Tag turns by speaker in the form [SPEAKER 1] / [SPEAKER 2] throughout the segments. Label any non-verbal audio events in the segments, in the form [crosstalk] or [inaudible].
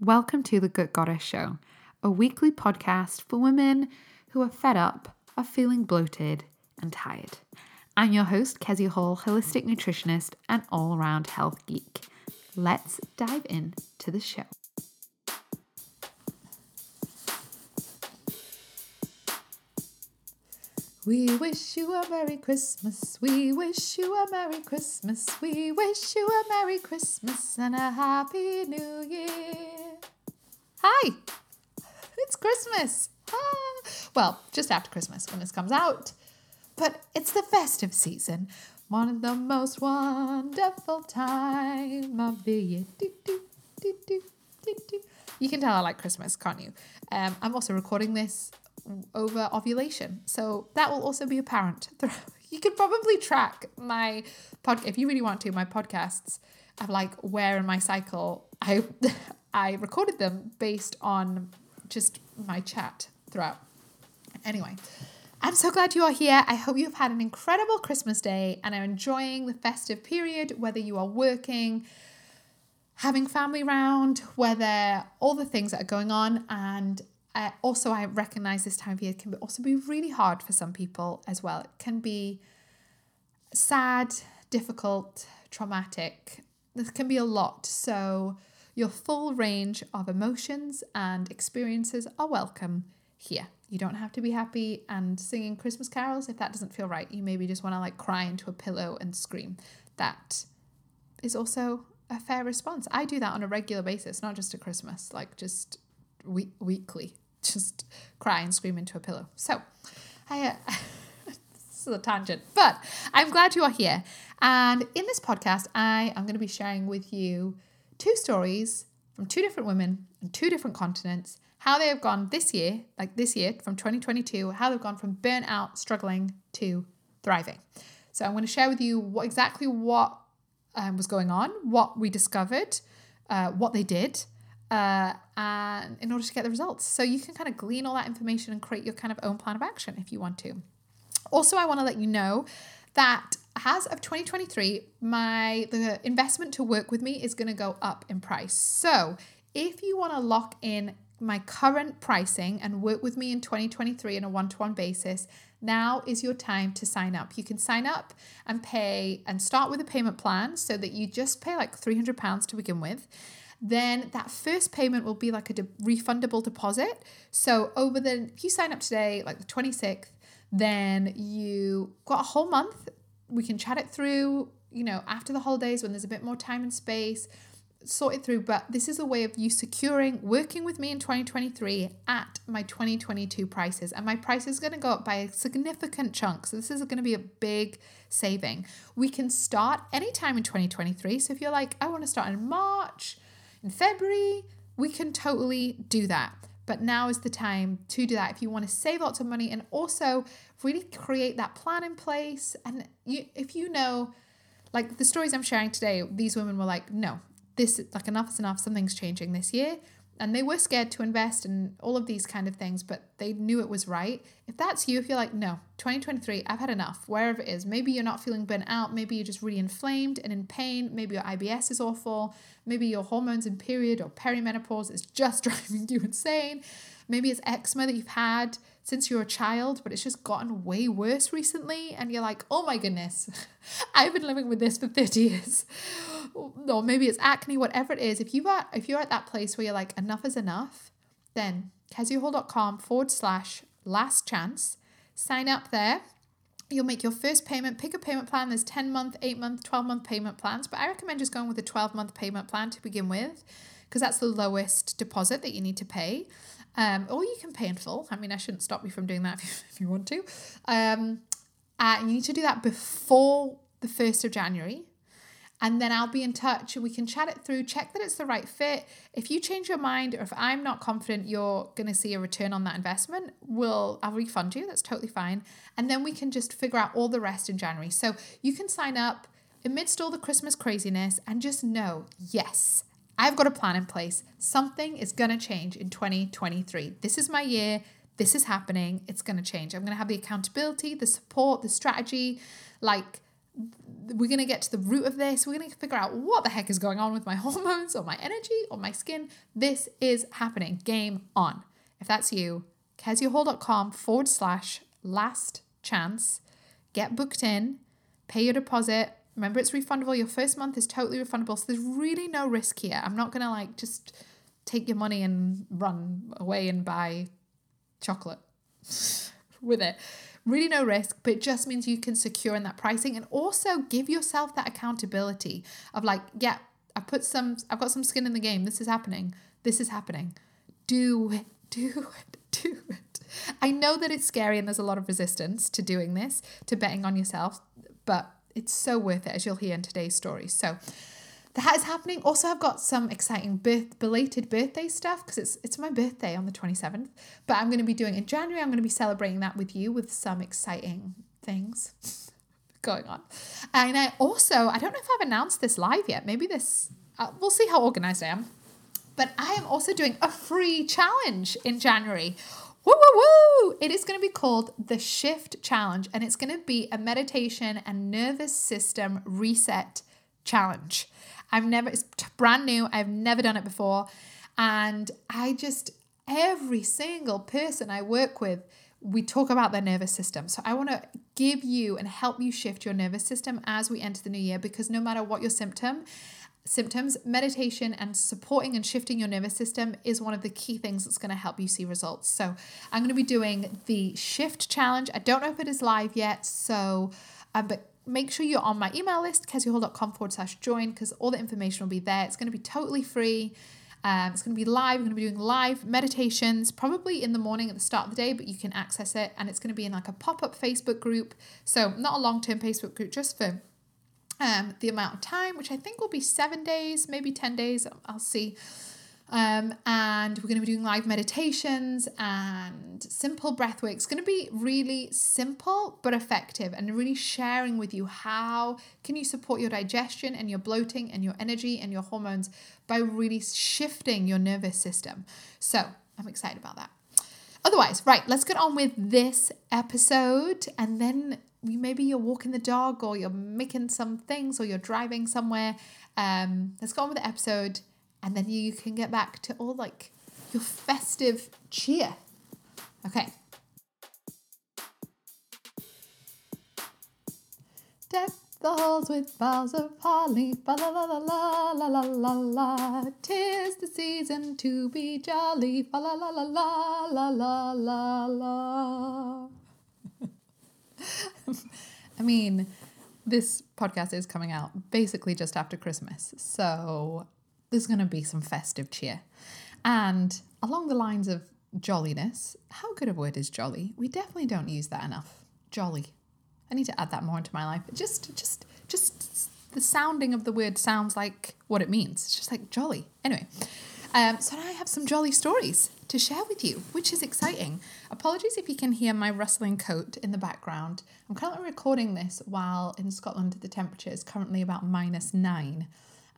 [SPEAKER 1] Welcome to the Good Goddess Show, a weekly podcast for women who are fed up, are feeling bloated, and tired. I'm your host, Kezia Hall, holistic nutritionist and all around health geek. Let's dive in to the show. We wish you a Merry Christmas. We wish you a Merry Christmas. We wish you a Merry Christmas and a Happy New Year. Hi, it's Christmas. Ah. Well, just after Christmas when this comes out, but it's the festive season. One of the most wonderful time of the year. Do, do, do. You can tell I like Christmas, can't you? Um, I'm also recording this over ovulation. So that will also be apparent. [laughs] You could probably track my pod if you really want to, my podcasts of like where in my cycle I [laughs] I recorded them based on just my chat throughout. Anyway, I'm so glad you are here. I hope you've had an incredible Christmas day and are enjoying the festive period, whether you are working, having family round, whether all the things that are going on. And uh, also, I recognize this time of year can also be really hard for some people as well. It can be sad, difficult, traumatic. This can be a lot. So, your full range of emotions and experiences are welcome here. You don't have to be happy and singing Christmas carols if that doesn't feel right. You maybe just want to like cry into a pillow and scream. That is also a fair response. I do that on a regular basis, not just at Christmas, like just week- weekly just cry and scream into a pillow. So, I. Uh, [laughs] this is a tangent, but I'm glad you are here. And in this podcast, I am going to be sharing with you two stories from two different women on two different continents, how they have gone this year, like this year from 2022, how they've gone from burnout, struggling to thriving. So I'm going to share with you what exactly what um, was going on, what we discovered, uh, what they did, uh, and in order to get the results. So you can kind of glean all that information and create your kind of own plan of action if you want to. Also, I want to let you know that as of 2023, my the investment to work with me is going to go up in price. So if you want to lock in my current pricing and work with me in 2023 on a one-to-one basis, now is your time to sign up. You can sign up and pay and start with a payment plan so that you just pay like 300 pounds to begin with then that first payment will be like a de- refundable deposit. So over the if you sign up today, like the 26th, then you got a whole month. We can chat it through, you know, after the holidays when there's a bit more time and space, sort it through. But this is a way of you securing working with me in 2023 at my 2022 prices. And my price is going to go up by a significant chunk. So this is going to be a big saving. We can start anytime in 2023. So if you're like, I want to start in March, in February, we can totally do that. But now is the time to do that if you want to save lots of money and also really create that plan in place. And you, if you know, like the stories I'm sharing today, these women were like, no, this like enough is enough. Something's changing this year and they were scared to invest in all of these kind of things, but they knew it was right. If that's you, if you're like, no, 2023, I've had enough, wherever it is, maybe you're not feeling burnt out, maybe you're just really inflamed and in pain, maybe your IBS is awful, maybe your hormones in period or perimenopause is just [laughs] driving you insane, maybe it's eczema that you've had since you're a child, but it's just gotten way worse recently. And you're like, oh my goodness, [laughs] I've been living with this for 30 years. [laughs] Or maybe it's acne, whatever it is. If you are if you're at that place where you're like, enough is enough, then keziahall.com forward slash last chance. Sign up there. You'll make your first payment. Pick a payment plan. There's 10 month, 8 month, 12 month payment plans, but I recommend just going with a 12 month payment plan to begin with because that's the lowest deposit that you need to pay. Um, or you can pay in full. I mean, I shouldn't stop you from doing that [laughs] if you, if you want to. Um, uh, you need to do that before the 1st of January. And then I'll be in touch. And we can chat it through, check that it's the right fit. If you change your mind or if I'm not confident you're going to see a return on that investment, we'll I'll refund you. That's totally fine. And then we can just figure out all the rest in January. So you can sign up amidst all the Christmas craziness and just know, yes, I've got a plan in place. Something is going to change in 2023. This is my year. This is happening. It's going to change. I'm going to have the accountability, the support, the strategy, like we're going to get to the root of this. We're going to figure out what the heck is going on with my [laughs] hormones or my energy or my skin. This is happening. Game on. If that's you, keziahall.com forward slash last chance. Get booked in, pay your deposit. Remember, it's refundable. Your first month is totally refundable. So there's really no risk here. I'm not going to like just take your money and run away and buy chocolate [laughs] with it. Really no risk, but it just means you can secure in that pricing and also give yourself that accountability of like, yeah, I put some, I've got some skin in the game. This is happening. This is happening. Do it, do it, [laughs] do it. I know that it's scary and there's a lot of resistance to doing this, to betting on yourself, but it's so worth it as you'll hear in today's story. So, that is happening. Also, I've got some exciting birth belated birthday stuff because it's it's my birthday on the 27th. But I'm going to be doing in January. I'm going to be celebrating that with you with some exciting things [laughs] going on. And I also I don't know if I've announced this live yet. Maybe this uh, we'll see how organized I am. But I am also doing a free challenge in January. Woo woo woo! It is going to be called the Shift Challenge, and it's going to be a meditation and nervous system reset challenge. I've never, it's brand new. I've never done it before. And I just, every single person I work with, we talk about their nervous system. So I want to give you and help you shift your nervous system as we enter the new year because no matter what your symptom, symptoms, meditation and supporting and shifting your nervous system is one of the key things that's going to help you see results. So I'm going to be doing the shift challenge. I don't know if it is live yet, so um, but make sure you're on my email list, keziahall.com forward slash join, because all the information will be there. It's going to be totally free. Um, it's going to be live. We're going to be doing live meditations, probably in the morning at the start of the day, but you can access it. And it's going to be in like a pop up Facebook group. So, not a long term Facebook group, just for um, the amount of time, which I think will be seven days, maybe 10 days. I'll see. Um, and we're going to be doing live meditations and simple breath work. It's going to be really simple but effective and really sharing with you how can you support your digestion and your bloating and your energy and your hormones by really shifting your nervous system. So I'm excited about that. Otherwise, right, let's get on with this episode and then maybe you're walking the dog or you're making some things or you're driving somewhere. Um, let's go on with the episode and then you can get back to all like your festive cheer. Okay. Deck the halls with boughs of holly, la la la la la la la la. Tis the season to be jolly, la la la la la la la la. [laughs] I mean, this podcast is coming out basically just after Christmas, so there's going to be some festive cheer. And along the lines of jolliness, how good a word is jolly? We definitely don't use that enough. Jolly. I need to add that more into my life. Just, just, just the sounding of the word sounds like what it means. It's just like jolly. Anyway, um, so I have some jolly stories to share with you, which is exciting. Apologies if you can hear my rustling coat in the background. I'm currently recording this while in Scotland the temperature is currently about minus nine.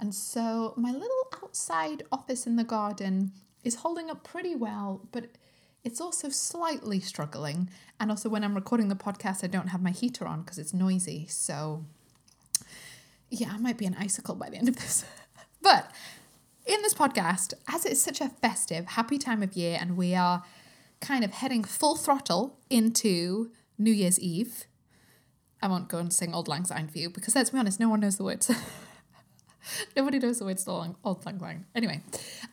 [SPEAKER 1] And so my little outside office in the garden is holding up pretty well, but it's also slightly struggling. And also, when I'm recording the podcast, I don't have my heater on because it's noisy. So, yeah, I might be an icicle by the end of this. [laughs] but in this podcast, as it's such a festive, happy time of year, and we are kind of heading full throttle into New Year's Eve. I won't go and sing Auld Lang Syne for you because let's be honest, no one knows the words. [laughs] Nobody knows the words to Auld Lang Syne. Anyway,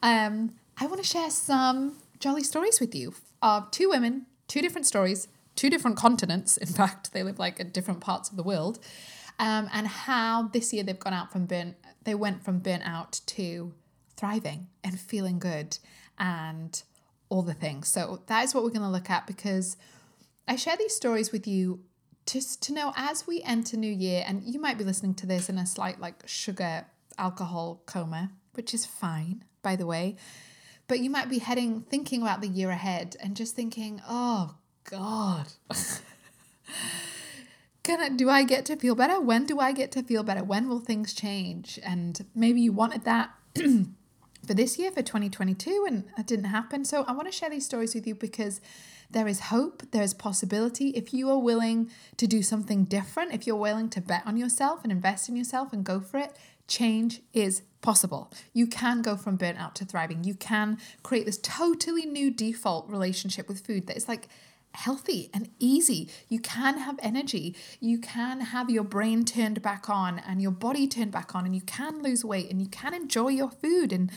[SPEAKER 1] um, I want to share some jolly stories with you of two women, two different stories, two different continents. In [laughs] fact, they live like at different parts of the world, um, and how this year they've gone out from burn. They went from burnt out to thriving and feeling good and all the things. So that is what we're going to look at because I share these stories with you just to know as we enter new year and you might be listening to this in a slight like sugar alcohol coma, which is fine, by the way. But you might be heading, thinking about the year ahead and just thinking, oh God, [laughs] can I, do I get to feel better? When do I get to feel better? When will things change? And maybe you wanted that [clears throat] for this year, for 2022, and it didn't happen. So I want to share these stories with you because there is hope, there is possibility. If you are willing to do something different, if you're willing to bet on yourself and invest in yourself and go for it, change is possible. You can go from burnout to thriving. You can create this totally new default relationship with food that is like healthy and easy. You can have energy. You can have your brain turned back on and your body turned back on, and you can lose weight and you can enjoy your food and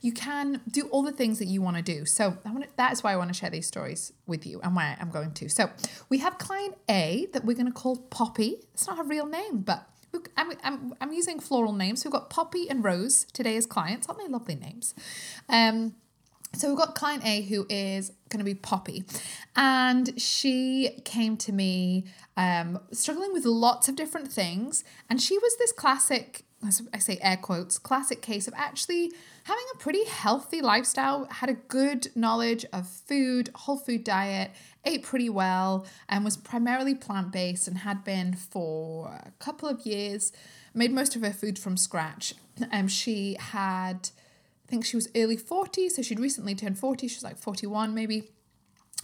[SPEAKER 1] you can do all the things that you want to do. So to, that's why I want to share these stories with you and why I'm going to. So we have client A that we're going to call Poppy. It's not her real name, but I'm, I'm, I'm using floral names. We've got Poppy and Rose today as clients. Aren't they lovely names? Um, so we've got client A who is going to be Poppy, and she came to me um, struggling with lots of different things, and she was this classic. I say air quotes, classic case of actually having a pretty healthy lifestyle, had a good knowledge of food, whole food diet, ate pretty well, and was primarily plant based and had been for a couple of years, made most of her food from scratch. Um, she had I think she was early 40s, so she'd recently turned 40, she was like 41 maybe.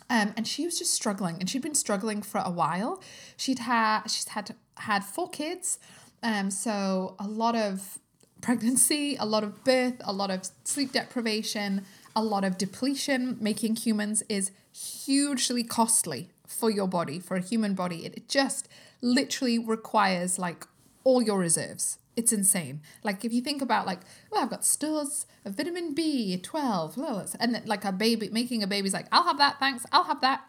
[SPEAKER 1] Um, and she was just struggling, and she'd been struggling for a while. She'd had she's had had four kids, um, so a lot of pregnancy, a lot of birth, a lot of sleep deprivation, a lot of depletion. Making humans is hugely costly for your body, for a human body. It just literally requires like all your reserves. It's insane. Like if you think about like, well, I've got stores of vitamin B, 12, and then like a baby making a baby's like, I'll have that, thanks, I'll have that.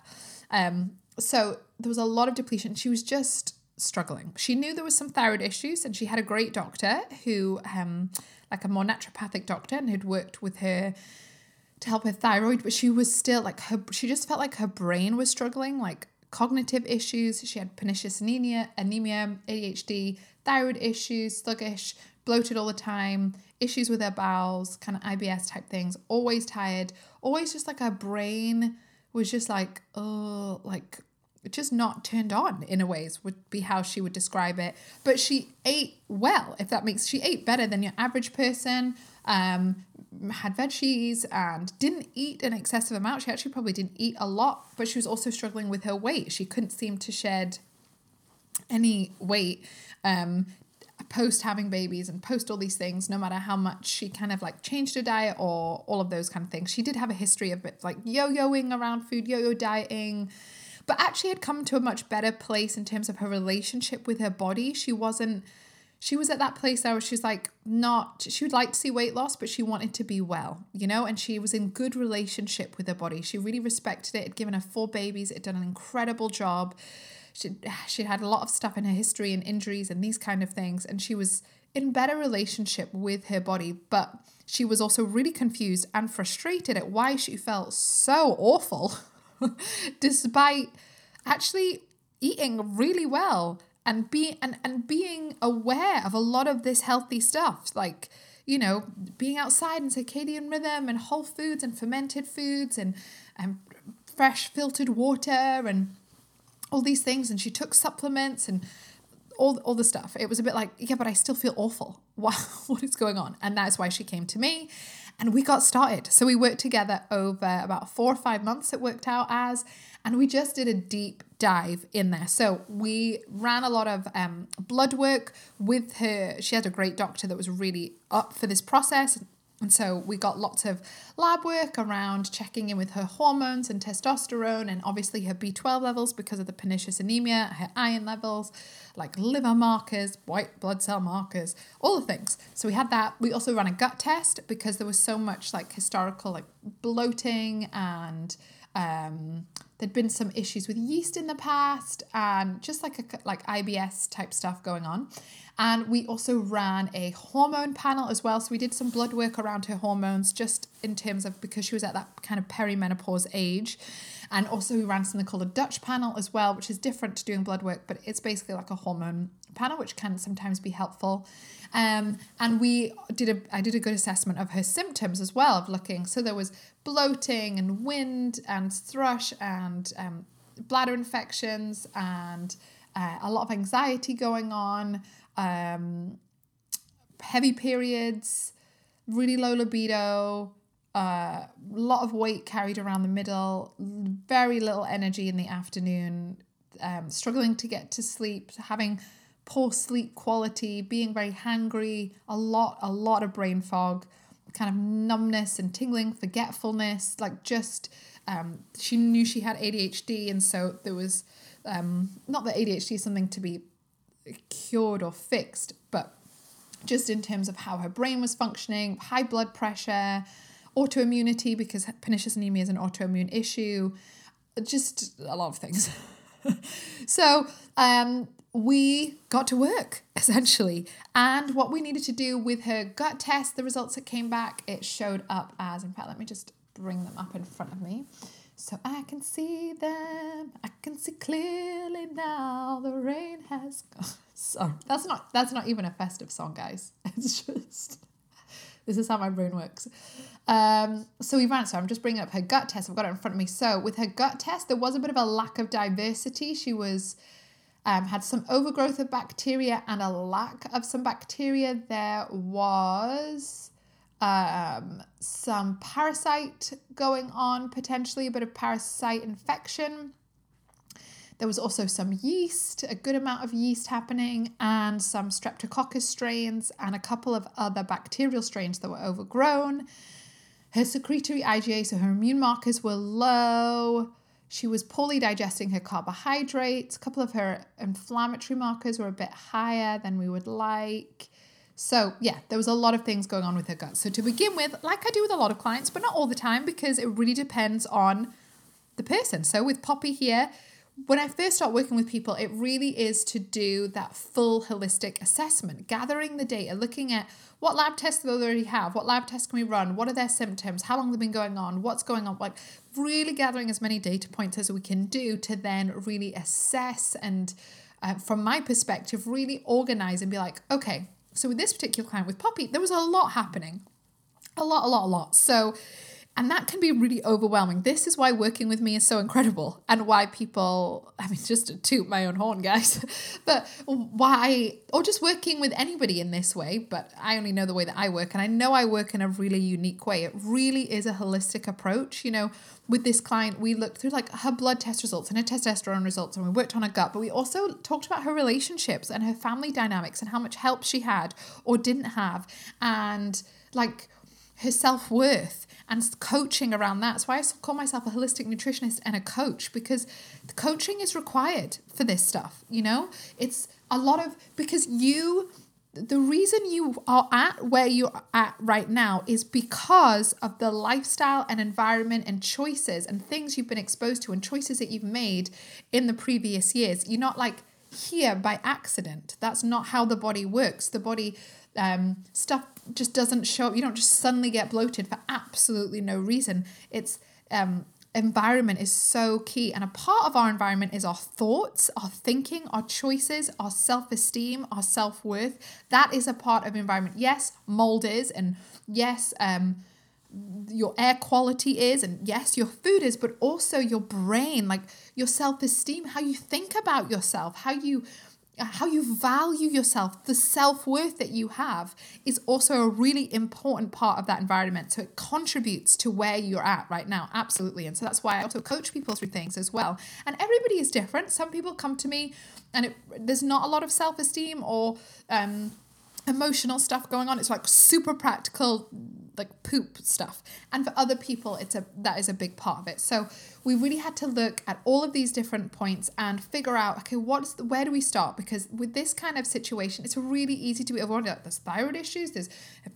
[SPEAKER 1] Um, so there was a lot of depletion. She was just struggling. She knew there was some thyroid issues, and she had a great doctor who, um, like a more naturopathic doctor, and had worked with her to help her thyroid. But she was still like her. She just felt like her brain was struggling, like cognitive issues. She had pernicious anemia, anemia, ADHD, thyroid issues, sluggish, bloated all the time, issues with her bowels, kind of IBS type things, always tired, always just like her brain was just like, oh, like just not turned on in a ways would be how she would describe it. But she ate well, if that makes she ate better than your average person. Um, had veggies and didn't eat an excessive amount. She actually probably didn't eat a lot, but she was also struggling with her weight. She couldn't seem to shed any weight um, post having babies and post all these things, no matter how much she kind of like changed her diet or all of those kind of things. She did have a history of like yo yoing around food, yo yo dieting, but actually had come to a much better place in terms of her relationship with her body. She wasn't. She was at that place where she's like not she would like to see weight loss, but she wanted to be well, you know, and she was in good relationship with her body. She really respected it, had given her four babies, it had done an incredible job she she had a lot of stuff in her history and injuries and these kind of things and she was in better relationship with her body but she was also really confused and frustrated at why she felt so awful [laughs] despite actually eating really well and being and, and being aware of a lot of this healthy stuff like you know being outside and circadian rhythm and whole foods and fermented foods and and fresh filtered water and all these things and she took supplements and all, all the stuff. It was a bit like, yeah, but I still feel awful. [laughs] What, what is going on? And that's why she came to me and we got started. So we worked together over about four or five months, it worked out as, and we just did a deep dive in there. So we ran a lot of um, blood work with her. She had a great doctor that was really up for this process and so we got lots of lab work around checking in with her hormones and testosterone, and obviously her B12 levels because of the pernicious anemia, her iron levels, like liver markers, white blood cell markers, all the things. So we had that. We also ran a gut test because there was so much like historical like bloating and um, there'd been some issues with yeast in the past and just like a like IBS type stuff going on. And we also ran a hormone panel as well. So we did some blood work around her hormones just in terms of because she was at that kind of perimenopause age. And also we ran something called a Dutch panel as well, which is different to doing blood work, but it's basically like a hormone panel, which can sometimes be helpful. Um, and we did a I did a good assessment of her symptoms as well of looking. So there was bloating and wind and thrush and um, bladder infections and uh, a lot of anxiety going on um, heavy periods, really low libido, a uh, lot of weight carried around the middle, very little energy in the afternoon, um, struggling to get to sleep, having poor sleep quality, being very hangry, a lot, a lot of brain fog, kind of numbness and tingling, forgetfulness, like just um, she knew she had ADHD, and so there was um, not that ADHD is something to be cured or fixed, but just in terms of how her brain was functioning, high blood pressure, autoimmunity because pernicious anemia is an autoimmune issue, just a lot of things. [laughs] so um, we got to work [laughs] essentially. And what we needed to do with her gut test, the results that came back, it showed up as, in fact, let me just bring them up in front of me. So I can see them. I can see clearly now. The rain has gone. [laughs] Sorry, that's not that's not even a festive song, guys. It's just this is how my brain works. Um, so we ran. So I'm just bringing up her gut test. I've got it in front of me. So with her gut test, there was a bit of a lack of diversity. She was um, had some overgrowth of bacteria and a lack of some bacteria. There was um, some parasite going on, potentially a bit of parasite infection. There was also some yeast, a good amount of yeast happening, and some streptococcus strains, and a couple of other bacterial strains that were overgrown. Her secretory IgA, so her immune markers were low. She was poorly digesting her carbohydrates. A couple of her inflammatory markers were a bit higher than we would like. So, yeah, there was a lot of things going on with her gut. So, to begin with, like I do with a lot of clients, but not all the time because it really depends on the person. So, with Poppy here, when I first start working with people, it really is to do that full holistic assessment, gathering the data, looking at what lab tests do they already have, what lab tests can we run, what are their symptoms, how long they've been going on, what's going on, like really gathering as many data points as we can do to then really assess and, uh, from my perspective, really organize and be like, okay, so with this particular client with Poppy, there was a lot happening. A lot, a lot, a lot. So, and that can be really overwhelming. This is why working with me is so incredible and why people, I mean, just to toot my own horn, guys, [laughs] but why, or just working with anybody in this way, but I only know the way that I work. And I know I work in a really unique way. It really is a holistic approach. You know, with this client, we looked through like her blood test results and her testosterone results, and we worked on her gut, but we also talked about her relationships and her family dynamics and how much help she had or didn't have. And like, her self worth and coaching around that. That's why I call myself a holistic nutritionist and a coach because the coaching is required for this stuff. You know, it's a lot of because you the reason you are at where you're at right now is because of the lifestyle and environment and choices and things you've been exposed to and choices that you've made in the previous years. You're not like here by accident. That's not how the body works. The body um, stuff just doesn't show up. You don't just suddenly get bloated for absolutely no reason. It's um, environment is so key. And a part of our environment is our thoughts, our thinking, our choices, our self esteem, our self worth. That is a part of environment. Yes, mold is, and yes, um, your air quality is, and yes, your food is, but also your brain, like your self esteem, how you think about yourself, how you how you value yourself, the self worth that you have, is also a really important part of that environment. So it contributes to where you're at right now. Absolutely. And so that's why I also coach people through things as well. And everybody is different. Some people come to me and it, there's not a lot of self esteem or, um, emotional stuff going on. It's like super practical, like poop stuff. And for other people, it's a that is a big part of it. So we really had to look at all of these different points and figure out, okay, what's the, where do we start? Because with this kind of situation, it's really easy to be overwhelmed. Like, there's thyroid issues, there's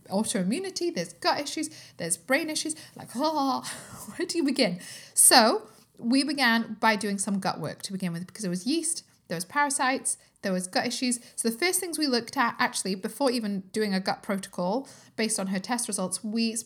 [SPEAKER 1] autoimmunity, there's gut issues, there's brain issues. Like, oh, [laughs] where do you begin? So we began by doing some gut work to begin with because it was yeast, there was parasites, there was gut issues. So the first things we looked at actually before even doing a gut protocol based on her test results, we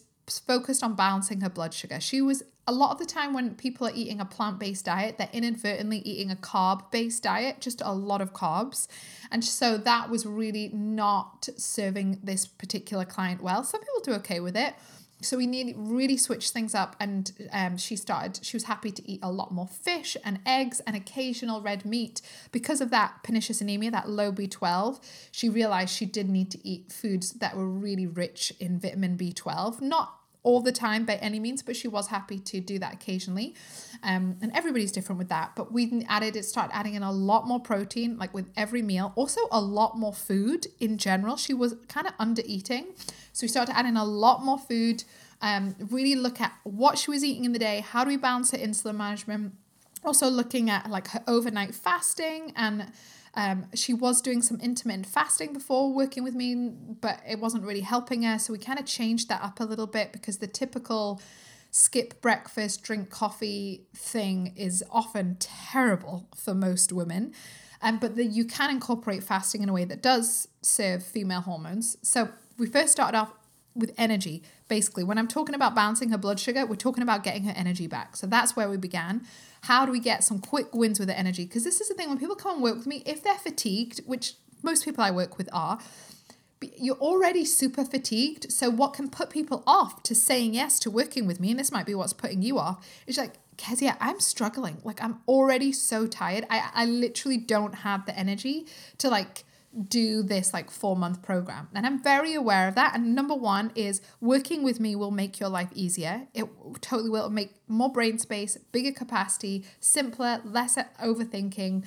[SPEAKER 1] focused on balancing her blood sugar. She was a lot of the time when people are eating a plant-based diet, they're inadvertently eating a carb-based diet, just a lot of carbs. And so that was really not serving this particular client well. Some people do okay with it, so we need really switched things up and um, she started she was happy to eat a lot more fish and eggs and occasional red meat. Because of that pernicious anemia that low b12 she realized she did need to eat foods that were really rich in vitamin b12 not all the time by any means, but she was happy to do that occasionally. Um, and everybody's different with that. But we added it, started adding in a lot more protein, like with every meal. Also, a lot more food in general. She was kind of under eating. So we started adding in a lot more food. Um, really look at what she was eating in the day. How do we balance her insulin management? Also looking at like her overnight fasting and um, she was doing some intermittent fasting before working with me, but it wasn't really helping her. So we kind of changed that up a little bit because the typical skip breakfast, drink coffee thing is often terrible for most women. Um, but the, you can incorporate fasting in a way that does serve female hormones. So we first started off with energy. Basically, when I'm talking about balancing her blood sugar, we're talking about getting her energy back. So that's where we began. How do we get some quick wins with the energy? Because this is the thing when people come and work with me, if they're fatigued, which most people I work with are, you're already super fatigued. So what can put people off to saying yes to working with me, and this might be what's putting you off, is like, Kezia, I'm struggling. Like I'm already so tired. I, I literally don't have the energy to like do this like four month program. And I'm very aware of that. And number one is working with me will make your life easier. It totally will make more brain space, bigger capacity, simpler, less overthinking.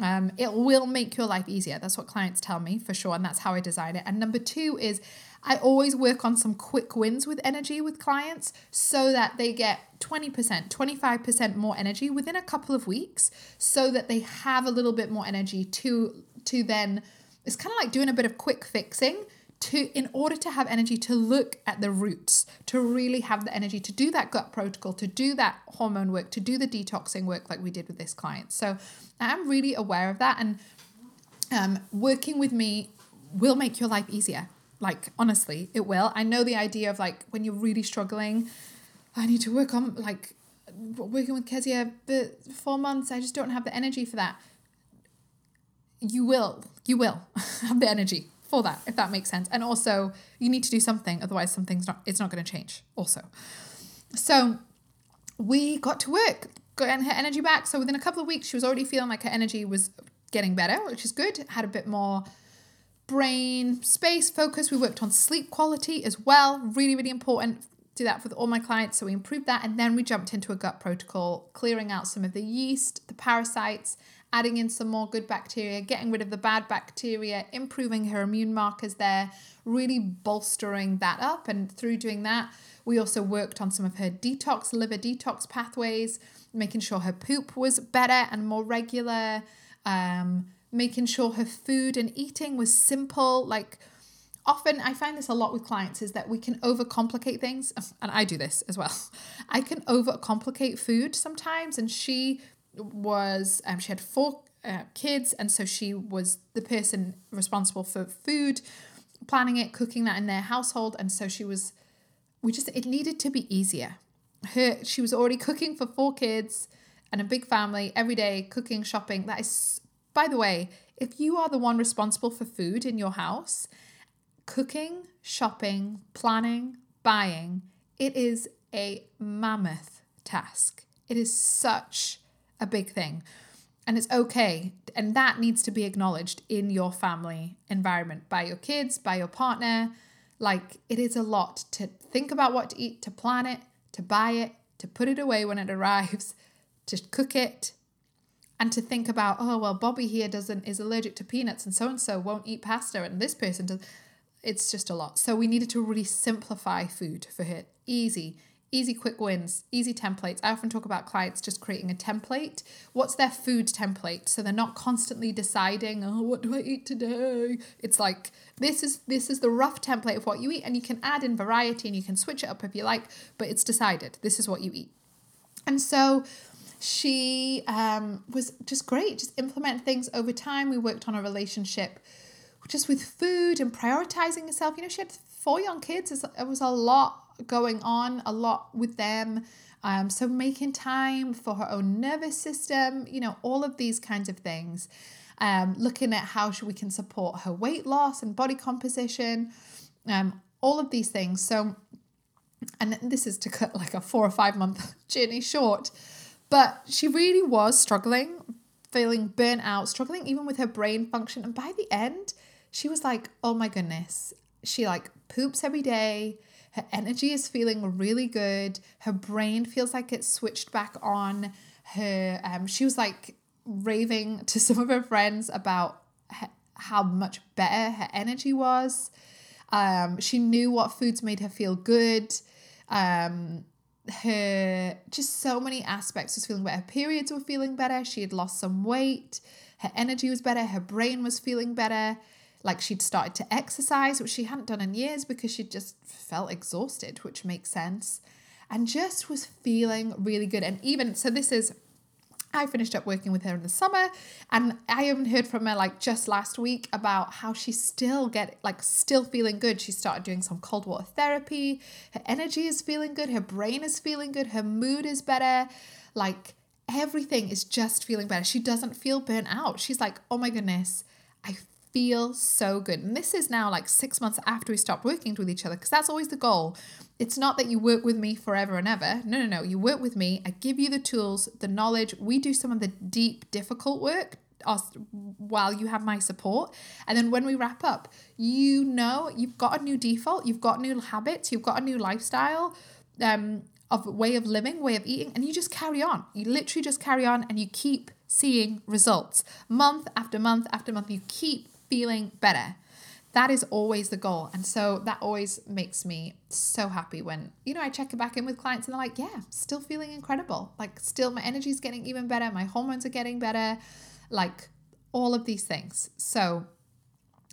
[SPEAKER 1] Um, it will make your life easier. That's what clients tell me for sure. And that's how I design it. And number two is I always work on some quick wins with energy with clients so that they get 20%, 25% more energy within a couple of weeks so that they have a little bit more energy to to then it's kind of like doing a bit of quick fixing to in order to have energy to look at the roots to really have the energy to do that gut protocol to do that hormone work to do the detoxing work like we did with this client. So i'm really aware of that and um, working with me will make your life easier. Like honestly it will. I know the idea of like when you're really struggling i need to work on like working with kezia but four months i just don't have the energy for that you will you will [laughs] have the energy for that if that makes sense. And also you need to do something otherwise something's not it's not going to change also. So we got to work getting her energy back. So within a couple of weeks she was already feeling like her energy was getting better which is good. Had a bit more brain space focus. We worked on sleep quality as well really really important. Do that with all my clients so we improved that. And then we jumped into a gut protocol clearing out some of the yeast the parasites adding in some more good bacteria, getting rid of the bad bacteria, improving her immune markers there, really bolstering that up. And through doing that, we also worked on some of her detox, liver detox pathways, making sure her poop was better and more regular, um, making sure her food and eating was simple. Like, often I find this a lot with clients is that we can overcomplicate things, [laughs] and I do this as well. [laughs] I can overcomplicate food sometimes, and she was um, she had four uh, kids, and so she was the person responsible for food, planning it, cooking that in their household, and so she was. We just it needed to be easier. Her she was already cooking for four kids and a big family every day, cooking, shopping. That is, by the way, if you are the one responsible for food in your house, cooking, shopping, planning, buying, it is a mammoth task. It is such a big thing. And it's okay. And that needs to be acknowledged in your family environment by your kids, by your partner. Like it is a lot to think about what to eat, to plan it, to buy it, to put it away when it [laughs] arrives, to cook it, and to think about, oh, well, Bobby here doesn't is allergic to peanuts and so and so won't eat pasta and this person does. It's just a lot. So we needed to really simplify food for her. Easy, easy quick wins, easy templates. I often talk about clients just creating a template. What's their food template? So they're not constantly deciding, oh, what do I eat today? It's like this is this is the rough template of what you eat, and you can add in variety and you can switch it up if you like, but it's decided. This is what you eat. And so she um, was just great, just implement things over time. We worked on a relationship just with food and prioritizing herself. You know, she had four young kids. It was a lot going on a lot with them. Um, so making time for her own nervous system, you know, all of these kinds of things. Um, looking at how we can support her weight loss and body composition, um, all of these things. So and this is to cut like a four or five month [laughs] journey short, but she really was struggling, feeling burnt out, struggling even with her brain function. And by the end, she was like, oh my goodness, she like poops every day. Her energy is feeling really good. Her brain feels like it's switched back on. Her, um, she was like raving to [laughs] some of her friends about how much better her energy was. Um, she knew what foods made her feel good. Um, her just so many aspects was feeling better. Her periods were feeling better. She had lost some weight. Her energy was better. Her brain was feeling better. Like she'd started to exercise, which she hadn't done in years because she just felt exhausted, which makes sense. And just was feeling really good. And even so, this is I finished up working with her in the summer and I even heard from her like just last week about how she's still get like still feeling good. She started doing some cold water therapy. Her energy is feeling good, her brain is feeling good, her mood is better. Like everything is just feeling better. She doesn't feel burnt out. She's like, "Oh my goodness, I feel so good. And this is now like six months after we stopped working with each other because that's always the goal. It's not that you work with me forever and ever. No, no, no. You work with me. I give you the tools, the knowledge. We do some of the deep, difficult work while you have my support. And then when we wrap up, you know you've got a new default, you've got new habits, you've got a new lifestyle. Um, of way of living, way of eating, and you just carry on. You literally just carry on and you keep seeing results month after month after month. You keep feeling better. That is always the goal. And so that always makes me so happy when, you know, I check back in with clients and they're like, yeah, still feeling incredible. Like, still, my energy is getting even better. My hormones are getting better. Like, all of these things. So,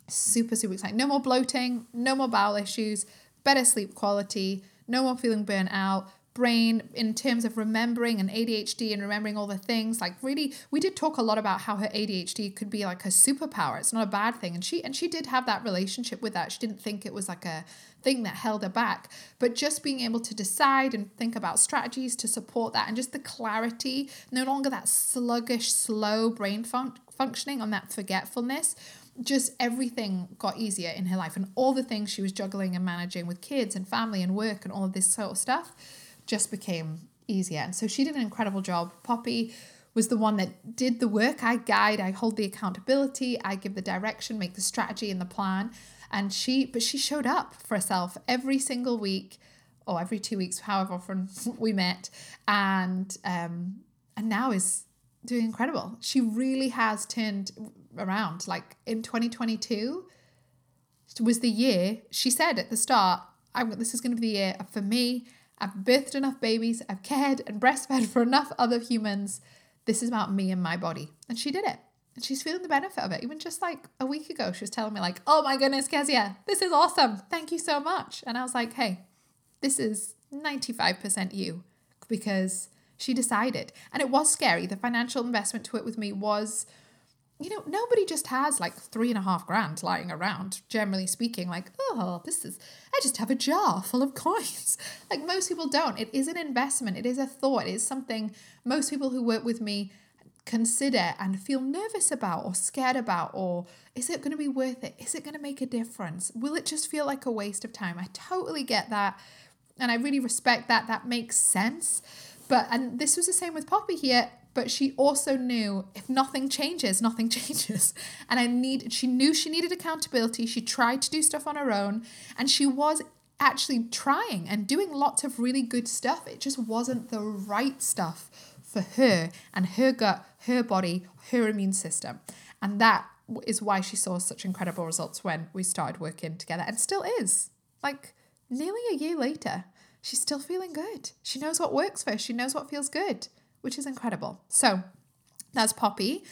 [SPEAKER 1] super, super exciting. No more bloating, no more bowel issues, better sleep quality, no more feeling burnt out, brain in terms of remembering and ADHD and remembering all the things. Like really, we did talk a lot about how her ADHD could be like a superpower. It's not a bad thing. And she and she did have that relationship with that. She didn't think it was like a thing that held her back. But just being able to decide and think about strategies to support that and just the clarity, no longer that sluggish, slow brain fun- functioning on that forgetfulness just everything got easier in her life and all the things she was juggling and managing with kids and family and work and all of this sort of stuff just became easier. And so she did an incredible job. Poppy was the one that did the work. I guide, I hold the accountability, I give the direction, make the strategy and the plan. And she, but she showed up for herself every single week or every two weeks, however often [laughs] we met, and um, and now is doing incredible. She really has turned around. Like in 2022 was the year she said at the start, I'm, this is going to be the year for me I've birthed enough babies, I've cared and breastfed for enough other humans. This is about me and my body. And she did it. And she's feeling the benefit of it. Even just like a week ago, she was telling me, like, oh my goodness, Kezia, this is awesome. Thank you so much. And I was like, hey, this is 95% you because she decided. And it was scary. The financial investment to it with me was you know, nobody just has like three and a half grand lying around, generally speaking. Like, oh, this is, I just have a jar full of [laughs] coins. Like, most people don't. It is an investment, it is a thought, it is something most people who work with me consider and feel nervous about or scared about. Or is it going to be worth it? Is it going to make a difference? Will it just feel like a waste of time? I totally get that. And I really respect that. That makes sense. But, and this was the same with Poppy here but she also knew if nothing changes, nothing [laughs] changes. And I need she knew she needed accountability. She tried to do stuff on her own and she was actually trying and doing lots of really good stuff. It just wasn't the right stuff for her and her gut, her body, her immune system. And that is why she saw such incredible results when we started working together and still is. Like nearly a year later, she's still feeling good. She knows what works for her, she knows what feels good which is incredible. So that's Poppy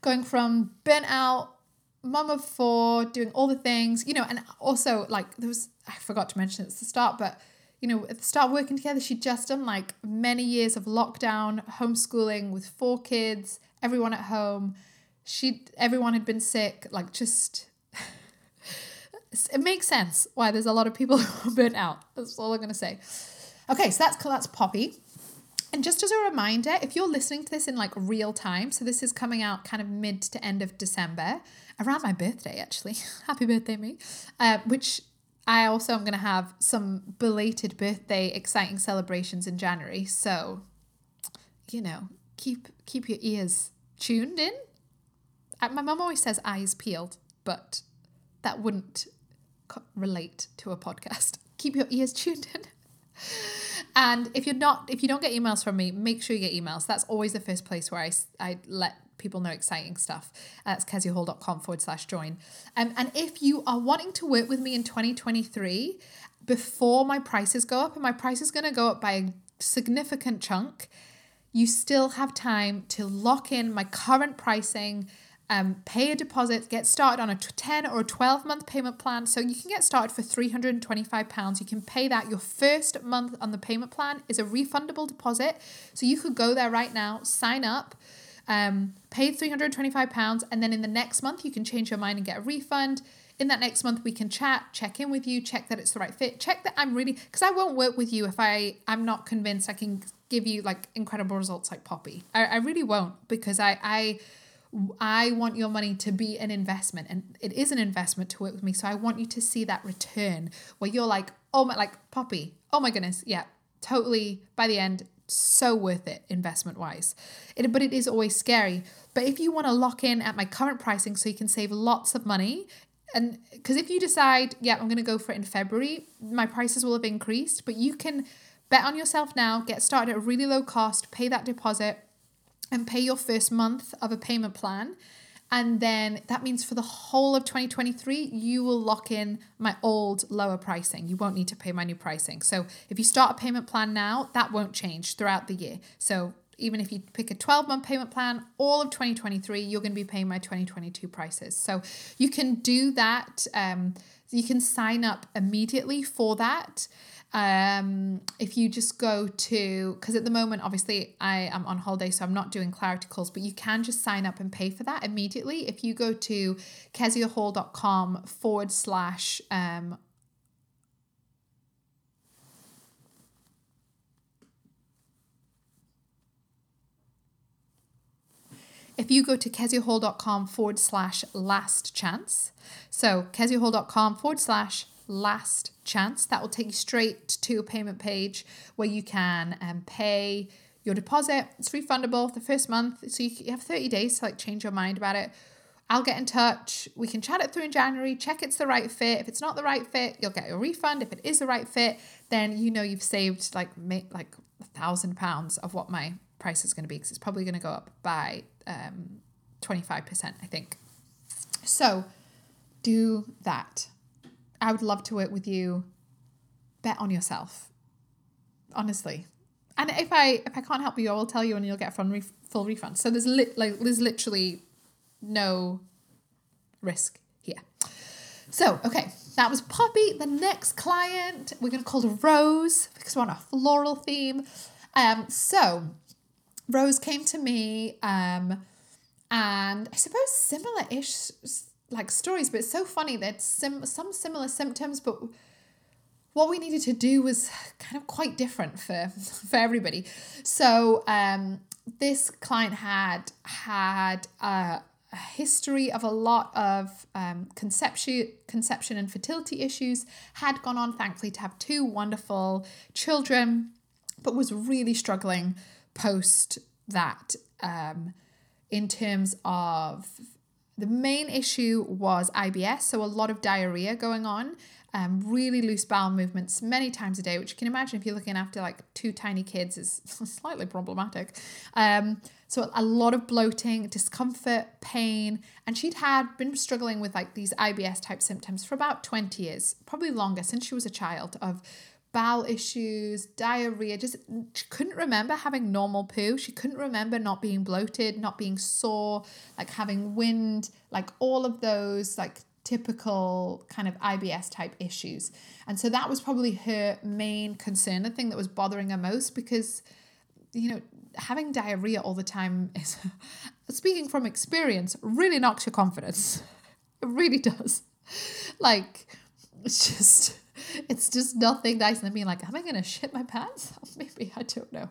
[SPEAKER 1] going from burnt out, mum of four, doing all the things, you know, and also like there was, I forgot to mention at the start, but you know, at the start working together, she'd just done like many years of lockdown, homeschooling with four kids, everyone at home. She, everyone had been sick, like just [laughs] it makes sense why there's a lot of people [laughs] who are burnt out. That's all I'm gonna say. Okay, so that's that's Poppy. And just as a reminder, if you're listening to this in like real time, so this is coming out kind of mid to end of December, around my birthday actually. [laughs] Happy birthday, me. Uh, which I also am going to have some belated birthday exciting celebrations in January. So, you know, keep keep your ears tuned in. Uh, My mum always says eyes peeled, but that wouldn't co- relate to a podcast. [laughs] Keep your ears tuned in. [laughs] And if you're not, if you don't get emails from me, make sure you get emails. That's always the first place where I, I let people know exciting stuff. That's keziahall.com forward slash join. Um, and if you are wanting to work with me in 2023, before my prices go up, and my price is going to go up by a significant chunk, you still have time to lock in my current pricing, um, pay a deposit, get started on a 10 or a 12 month payment plan. So you can get started for £325. You can pay that. Your first month on the payment plan is a refundable deposit. So you could go there right now, sign up. Um, pay £325 and then in the next month you can change your mind and get a refund in that next month we can chat check in with you check that it's the right fit check that i'm really because i won't work with you if i i'm not convinced i can give you like incredible results like poppy i, I really won't because i i i want your money to be an investment and it is an investment to work with me. So i want you to see that return where you're like oh my like poppy oh my goodness yeah totally by the end so worth it investment wise it, but it is always scary. But if you want to lock in at my current pricing so you can save lots of money and because if you decide yeah i'm going to go for it in february my prices will have increased but you can bet on yourself now get started at a really low cost pay that deposit and pay your first month of a payment plan and then that means for the whole of 2023 you will lock in my old lower pricing you won't need to pay my new pricing so if you start a payment plan now that won't change throughout the year so even if you pick a 12 month payment plan, all of 2023, you're going to be paying my 2022 prices. So you can do that. Um, you can sign up immediately for that. Um, if you just go to, because at the moment, obviously, I am on holiday, so I'm not doing clarity calls, but you can just sign up and pay for that immediately. If you go to keziahall.com forward slash um, if you go to keziahall.com forward slash last chance, so keziahall.com forward slash last chance, that will take you straight to a payment page where you can um, pay your deposit. It's refundable the first month, so you have 30 days to like change your mind about it. I'll get in touch. We can chat it through in January, check it's the right fit. If it's not the right fit, you'll get your refund. If it is the right fit, then you know you've saved like make like a thousand pounds of what my price is going to be because it's probably going to go up by um, 25%, I think. So do that. I would love to work with you. Bet on yourself. Honestly. And if I if I can't help you, I will tell you and you'll get a full, ref- full refund. So there's lit like there's literally no risk here. So, okay, that was Poppy. The next client, we're going to call Rose because we're on a floral theme. Um, so, Rose came to me, um, and I suppose similar ish like stories, but it's so funny that sim- some similar symptoms, but what we needed to do was kind of quite different for [laughs] for everybody. So um, this client had had a, a history of a lot of um, conception conception and fertility issues. Had gone on, thankfully, to have two wonderful children, but was really struggling post that um, in terms of the main issue was IBS, so a lot of diarrhea going on, um, really loose bowel movements many times a day, which you can imagine if you're looking after like two tiny kids is [laughs] slightly problematic. Um, so a lot of bloating, discomfort, pain, and she'd had been struggling with like these IBS type symptoms for about 20 years, probably longer since she was a child of bowel issues, diarrhea, just she couldn't remember having normal poo. She couldn't remember not being bloated, not being sore, like having wind, like all of those like typical kind of IBS type issues. And so that was probably her main concern, the thing that was bothering her most because you know, having diarrhea all the time [laughs] is speaking from experience, really knocks your confidence. [laughs] It really does. Like it's just [laughs] it's just nothing nice than being like, am I gonna shit my pants? [laughs] Maybe I don't know.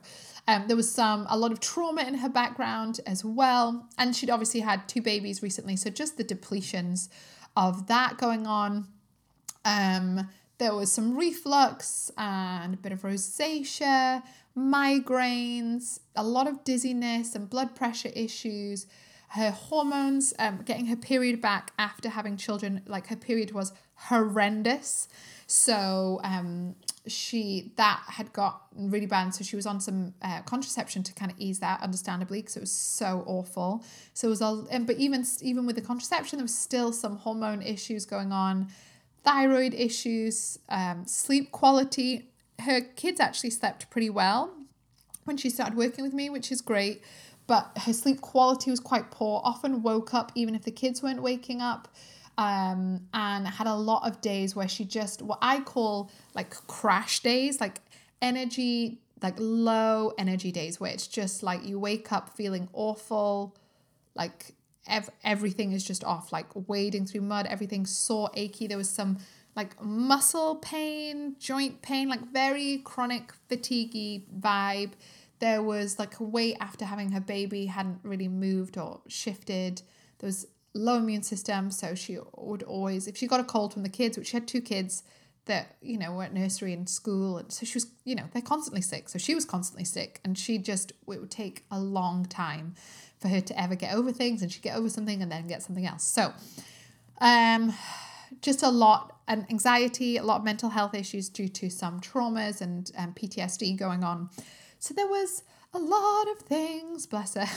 [SPEAKER 1] Um, there was some a lot of trauma in her background as well, and she'd obviously had two babies recently, so just the depletions of that going on. Um, there was some reflux and a bit of rosacea, migraines, a lot of dizziness and blood pressure issues. Her hormones, um, getting her period back after having children, like her period was horrendous. So um, she that had got really bad, so she was on some uh, contraception to kind of ease that, understandably, because it was so awful. So it was all, and but even even with the contraception, there was still some hormone issues going on, thyroid issues, um, sleep quality. Her kids actually slept pretty well when she started working with me, which is great. But her sleep quality was quite poor. Often woke up even if the kids weren't waking up um, and had a lot of days where she just what I call like crash days, like energy, like low energy days, where it's just like you wake up feeling awful, like ev- everything is just off, like wading through mud, everything sore, achy. There was some like muscle pain, joint pain, like very chronic, fatiguey vibe. There was like a weight after having her baby hadn't really moved or shifted. There was low immune system. So she would always, if she got a cold from the kids, which she had two kids that, you know, were at nursery and school. And so she was, you know, they're constantly sick. So she was constantly sick. And she just, it would take a long time for her to ever get over things. And she'd get over something and then get something else. So, um, just a lot and anxiety, a lot of mental health issues due to some traumas and um, PTSD going on. So there was a lot of things, bless her. [laughs]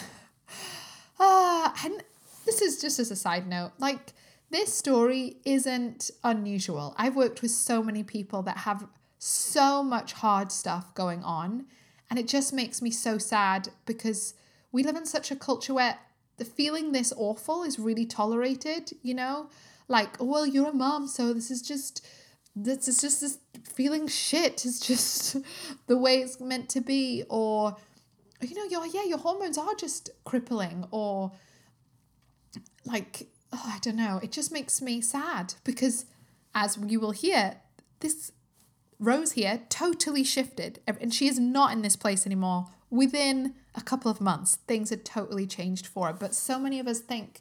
[SPEAKER 1] Ah, and this is just as a side note, like this story isn't unusual. I've worked with so many people that have so much hard stuff going on, and it just makes me so sad because we live in such a culture where the feeling this awful is really tolerated, you know? Like, oh, well, you're a mom, so this is just this is just this feeling shit is just [laughs] the way it's meant to be or you know your yeah your hormones are just crippling or like oh, I don't know, it just makes me sad because as you will hear, this Rose here totally shifted and she is not in this place anymore. Within a couple of months, things had totally changed for her. But so many of us think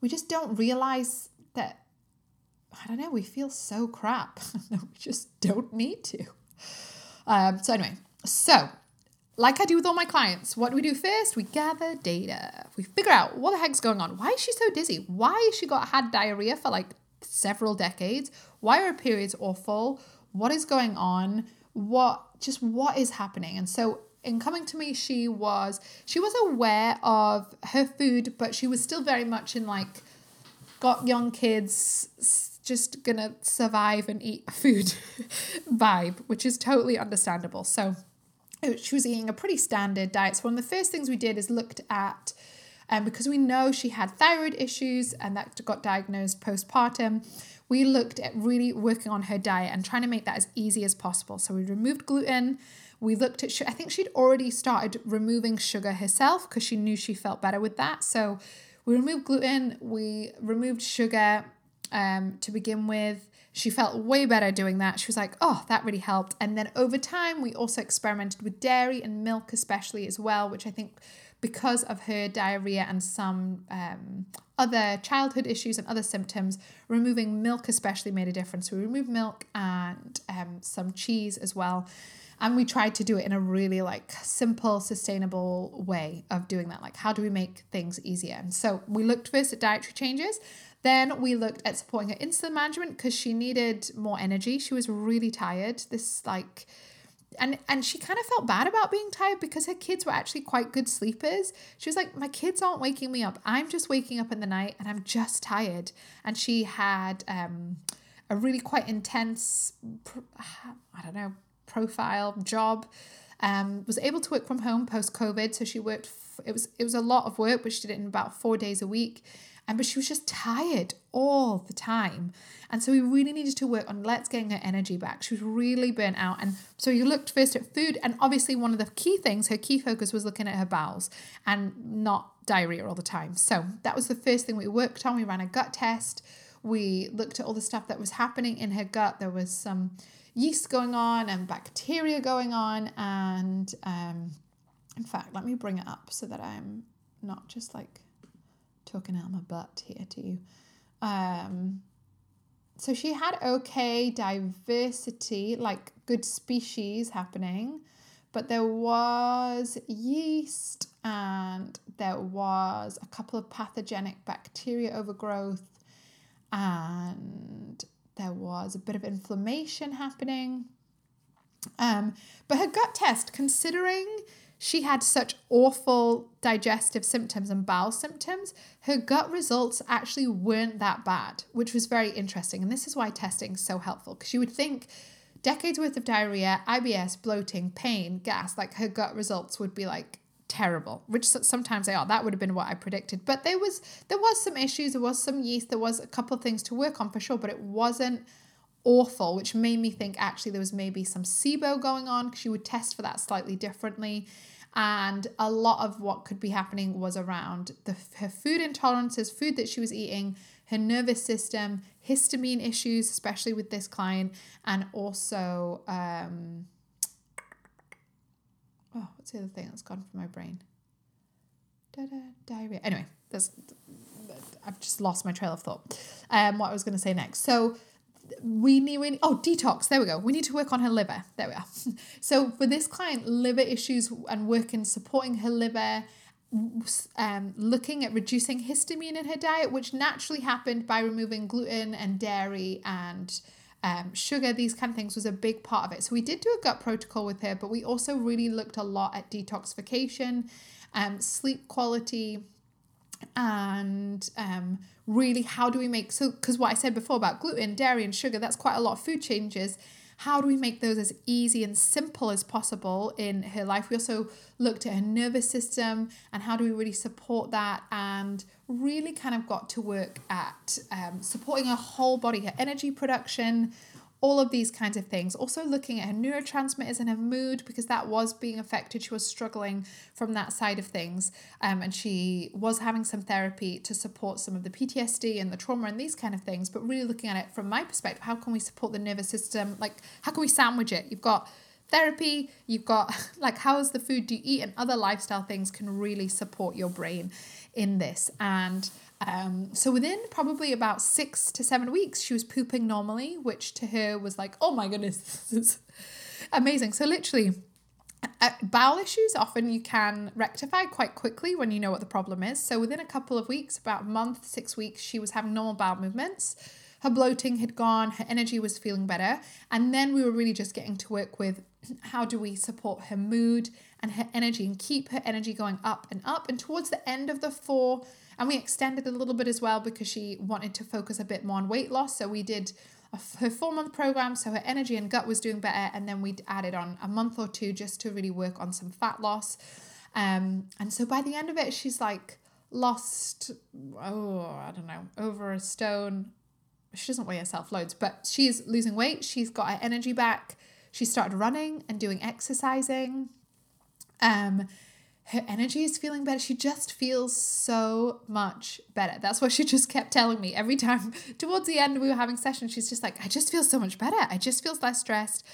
[SPEAKER 1] we just don't realize that I don't know, we feel so crap. [laughs] we just don't need to. Um, so anyway, so like I do with all my clients, what do we do first? We gather data. We figure out what the heck's going on. Why is she so dizzy? Why has she got had diarrhea for like several decades? Why are her periods awful? What is going on? What just what is happening? And so in coming to me, she was she was aware of her food, but she was still very much in like got young kids just gonna survive and eat [laughs] food vibe, which is totally understandable. So she was eating a pretty standard diet. So one of the first things we did is looked at, um, because we know she had thyroid issues and that got diagnosed postpartum. We looked at really working on her diet and trying to make that as easy as possible. So we removed gluten. We looked at, I think she'd already started removing sugar herself because she knew she felt better with that. So we removed gluten, we removed sugar um, to begin with. She felt way better doing that. She was like, oh, that really helped. And then over time, we also experimented with dairy and milk, especially as well, which I think because of her diarrhea and some um, other childhood issues and other symptoms, removing milk especially made a difference. So we removed milk and um, some cheese as well. And we tried to do it in a really like simple, sustainable way of doing that. Like, how do we make things easier? And so we looked first at dietary changes then we looked at supporting her insulin management because she needed more energy. She was really tired. This like and and she kind of felt bad about being tired because her kids were actually quite good sleepers. She was like, "My kids aren't waking me up. I'm just waking up in the night and I'm just tired." And she had um, a really quite intense, I don't know, profile job. Um, was able to work from home post COVID, so she worked. F- it was it was a lot of work, but she did it in about four days a week. And but she was just tired all the time. And so we really needed to work on let's getting her energy back. She was really burnt out. And so you looked first at food. And obviously, one of the key things, her key focus was looking at her bowels and not diarrhea all the time. So that was the first thing we worked on. We ran a gut test. We looked at all the stuff that was happening in her gut. There was some yeast going on and bacteria going on. And um, in fact, let me bring it up so that I'm not just like talking out my butt here to you. Um, so she had okay diversity, like good species happening, but there was yeast and there was a couple of pathogenic bacteria overgrowth and there was a bit of inflammation happening. Um, but her gut test, considering she had such awful digestive symptoms and bowel symptoms, her gut results actually weren't that bad, which was very interesting. And this is why testing is so helpful because you would think decades worth of diarrhea, IBS, bloating, pain, gas, like her gut results would be like terrible, which sometimes they are. That would have been what I predicted. But there was there was some issues, there was some yeast, there was a couple of things to work on for sure, but it wasn't awful, which made me think actually there was maybe some SIBO going on because you would test for that slightly differently. And a lot of what could be happening was around the her food intolerances, food that she was eating, her nervous system, histamine issues, especially with this client, and also um, oh, what's the other thing that's gone from my brain? Da-da, diarrhea. Anyway, that's I've just lost my trail of thought. Um, what I was going to say next. So we need, we oh, detox. There we go. We need to work on her liver. There we are. [laughs] so for this client, liver issues and working, supporting her liver, um, looking at reducing histamine in her diet, which naturally happened by removing gluten and dairy and um, sugar, these kind of things was a big part of it. So we did do a gut protocol with her, but we also really looked a lot at detoxification, um, sleep quality, and um, really how do we make so because what I said before about gluten, dairy, and sugar, that's quite a lot of food changes. How do we make those as easy and simple as possible in her life? We also looked at her nervous system and how do we really support that and really kind of got to work at um, supporting her whole body, her energy production, all of these kinds of things. Also, looking at her neurotransmitters and her mood because that was being affected. She was struggling from that side of things. Um, and she was having some therapy to support some of the PTSD and the trauma and these kind of things. But really looking at it from my perspective, how can we support the nervous system? Like, how can we sandwich it? You've got therapy, you've got [laughs] like, how is the food you eat, and other lifestyle things can really support your brain in this. And um, so within probably about six to seven weeks, she was pooping normally, which to her was like, oh my goodness, [laughs] this is amazing. So literally, uh, bowel issues often you can rectify quite quickly when you know what the problem is. So within a couple of weeks, about a month, six weeks, she was having normal bowel movements. Her bloating had gone, her energy was feeling better. And then we were really just getting to work with how do we support her mood and her energy and keep her energy going up and up. And towards the end of the four and we extended a little bit as well because she wanted to focus a bit more on weight loss. So we did a, her four month program. So her energy and gut was doing better. And then we added on a month or two just to really work on some fat loss. Um, and so by the end of it, she's like lost, oh, I don't know, over a stone. She doesn't weigh herself loads, but she's losing weight. She's got her energy back. She started running and doing exercising. Um, her energy is feeling better. She just feels so much better. That's what she [laughs] just kept telling me every time. Towards the end, we were having sessions. She's just like, I just feel so much better. I just feel less stressed.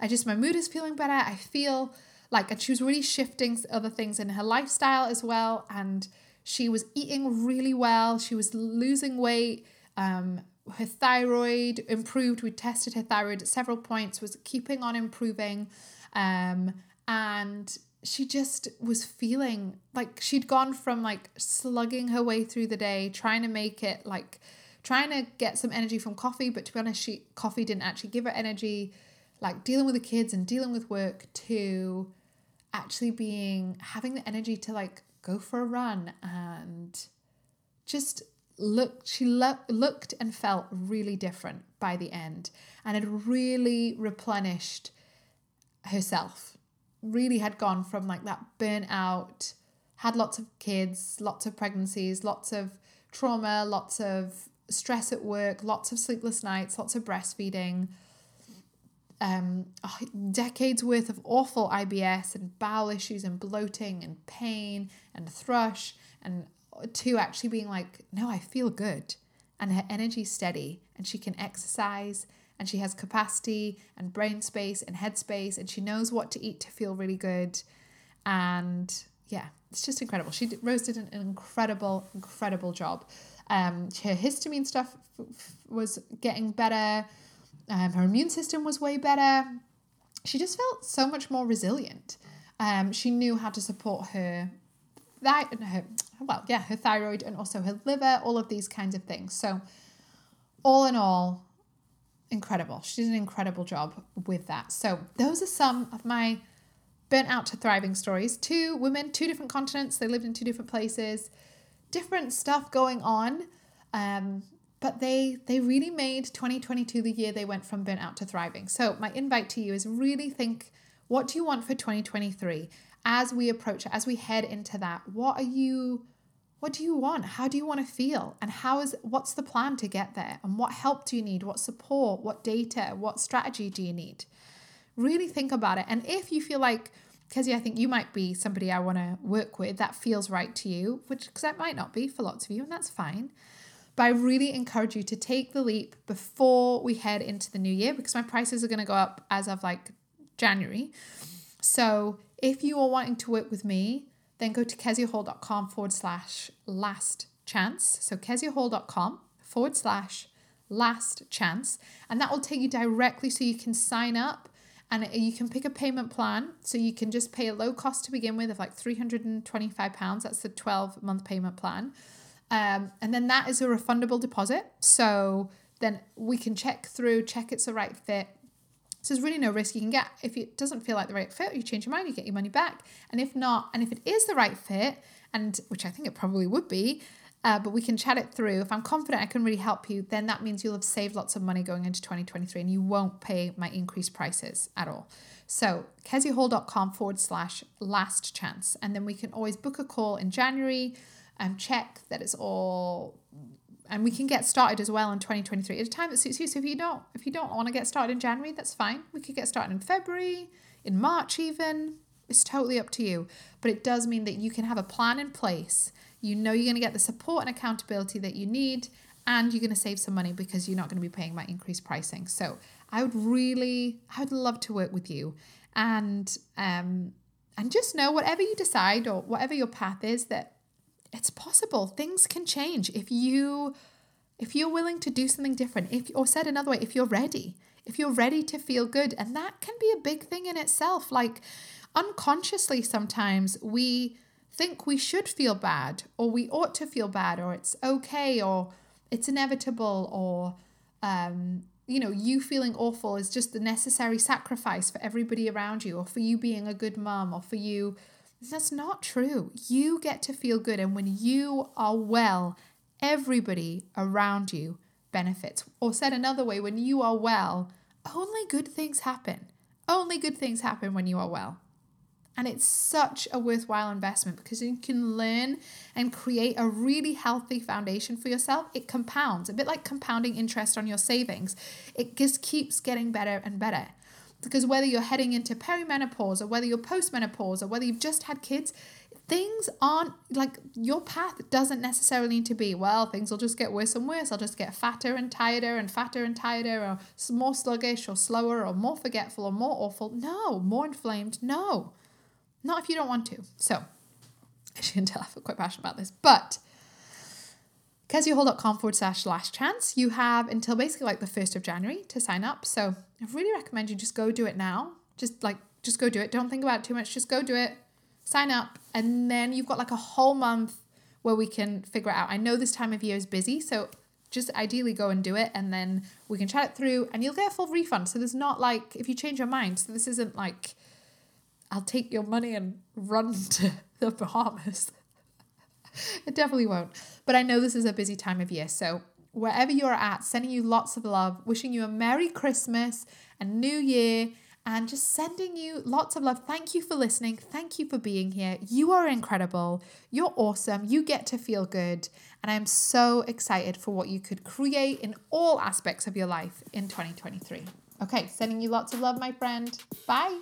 [SPEAKER 1] I just, my mood is feeling better. I feel like, and she was really shifting other things in her lifestyle as well. And she was eating really well. She was losing weight. Um, her thyroid improved. We tested her thyroid at several points, was keeping on improving. Um, and she just was feeling like she'd gone from like slugging her way through the day, trying to make it like trying to get some energy from coffee, but to be honest, she coffee didn't actually give her energy, like dealing with the kids and dealing with work to actually being having the energy to like go for a run and just looked she lo- looked and felt really different by the end and had really replenished herself really had gone from like that burnout, had lots of kids, lots of pregnancies, lots of trauma, lots of stress at work, lots of sleepless nights, lots of breastfeeding, um, oh, decades worth of awful IBS and bowel issues and bloating and pain and thrush, and to actually being like, no, I feel good. And her energy's steady and she can exercise and she has capacity and brain space and head space and she knows what to eat to feel really good and yeah, it's just incredible. She Rose did an, an incredible, incredible job. Um, her histamine stuff f- f- was getting better. Um, her immune system was way better. She just felt so much more resilient. Um, she knew how to support her, that her, well, yeah, her thyroid and also her liver, all of these kinds of things. So, all in all, incredible. She did an incredible job with that. So, those are some of my burnt out to thriving stories. Two women, two different continents. They lived in two different places, different stuff going on. Um, but they they really made 2022 the year they went from burnt out to thriving. So my invite to you is really think what do you want for 2023 as we approach as we head into that. What are you what do you want? How do you want to feel? And how is what's the plan to get there? And what help do you need? What support? What data? What strategy do you need? Really think about it. And if you feel like, Kezia, I think you might be somebody I want to work with that feels right to you, which because that might not be for lots of you, and that's fine. But I really encourage you to take the leap before we head into the new year because my prices are going to go up as of like January. So if you are wanting to work with me, then go to keziahall.com forward slash last chance. So keziahall.com forward slash last chance. And that will take you directly so you can sign up and you can pick a payment plan. So you can just pay a low cost to begin with of like 325 pounds. That's the 12 month payment plan. Um, and then that is a refundable deposit. So then we can check through check it's the right fit so there's really no risk you can get if it doesn't feel like the right fit you change your mind you get your money back and if not and if it is the right fit and which i think it probably would be uh, but we can chat it through. If I'm confident I can really help you, then that means you'll have saved lots of money going into 2023 and you won't pay my increased prices at all. So, keziahall.com forward slash last chance. And then we can always book a call in January and check that it's all and we can get started as well in 2023 at a time that suits you. So if you don't if you don't want to get started in January, that's fine. We could get started in February, in March even. It's totally up to you. But it does mean that you can have a plan in place you know you're going to get the support and accountability that you need, and you're going to save some money because you're not going to be paying my increased pricing. So I would really, I would love to work with you, and um, and just know whatever you decide or whatever your path is that it's possible. Things can change if you if you're willing to do something different. If or said another way, if you're ready, if you're ready to feel good, and that can be a big thing in itself. Like unconsciously, sometimes we think we should feel bad or we ought to feel bad or it's okay or it's inevitable or um, you know you feeling awful is just the necessary sacrifice for everybody around you or for you being a good mom or for you that's not true you get to feel good and when you are well everybody around you benefits or said another way when you are well only good things happen only good things happen when you are well and it's such a worthwhile investment because you can learn and create a really healthy foundation for yourself. It compounds, a bit like compounding interest on your savings. It just keeps getting better and better. Because whether you're heading into perimenopause or whether you're postmenopause or whether you've just had kids, things aren't like your path doesn't necessarily need to be well things will just get worse and worse i'll just get fatter and tireder and fatter and tireder or more sluggish or slower or more forgetful or more awful no more inflamed no not if you don't want to. So, [laughs] as you can tell, I feel quite passionate about this. But keziahall.com forward slash last chance. You have until basically like the 1st of January to sign up. So I really recommend you just go do it now. Just like, just go do it. Don't think about it too much. Just go do it. Sign up. And then you've got like a whole month where we can figure it out. I know this time of year is busy. So just ideally go and do it. And then we can chat it through and you'll get a full refund. So there's not like, if you change your mind, so this isn't like, I'll take your money and run [laughs] to the Bahamas. [laughs] it definitely won't. But I know this is a busy time of year. So, wherever you're at, sending you lots of love, wishing you a Merry Christmas and New Year, and just sending you lots of love. Thank you for listening. Thank you for being here. You are incredible. You're awesome. You get to feel good. And I'm so excited for what you could create in all aspects of your life in 2023. Okay, sending you lots of love, my friend. Bye.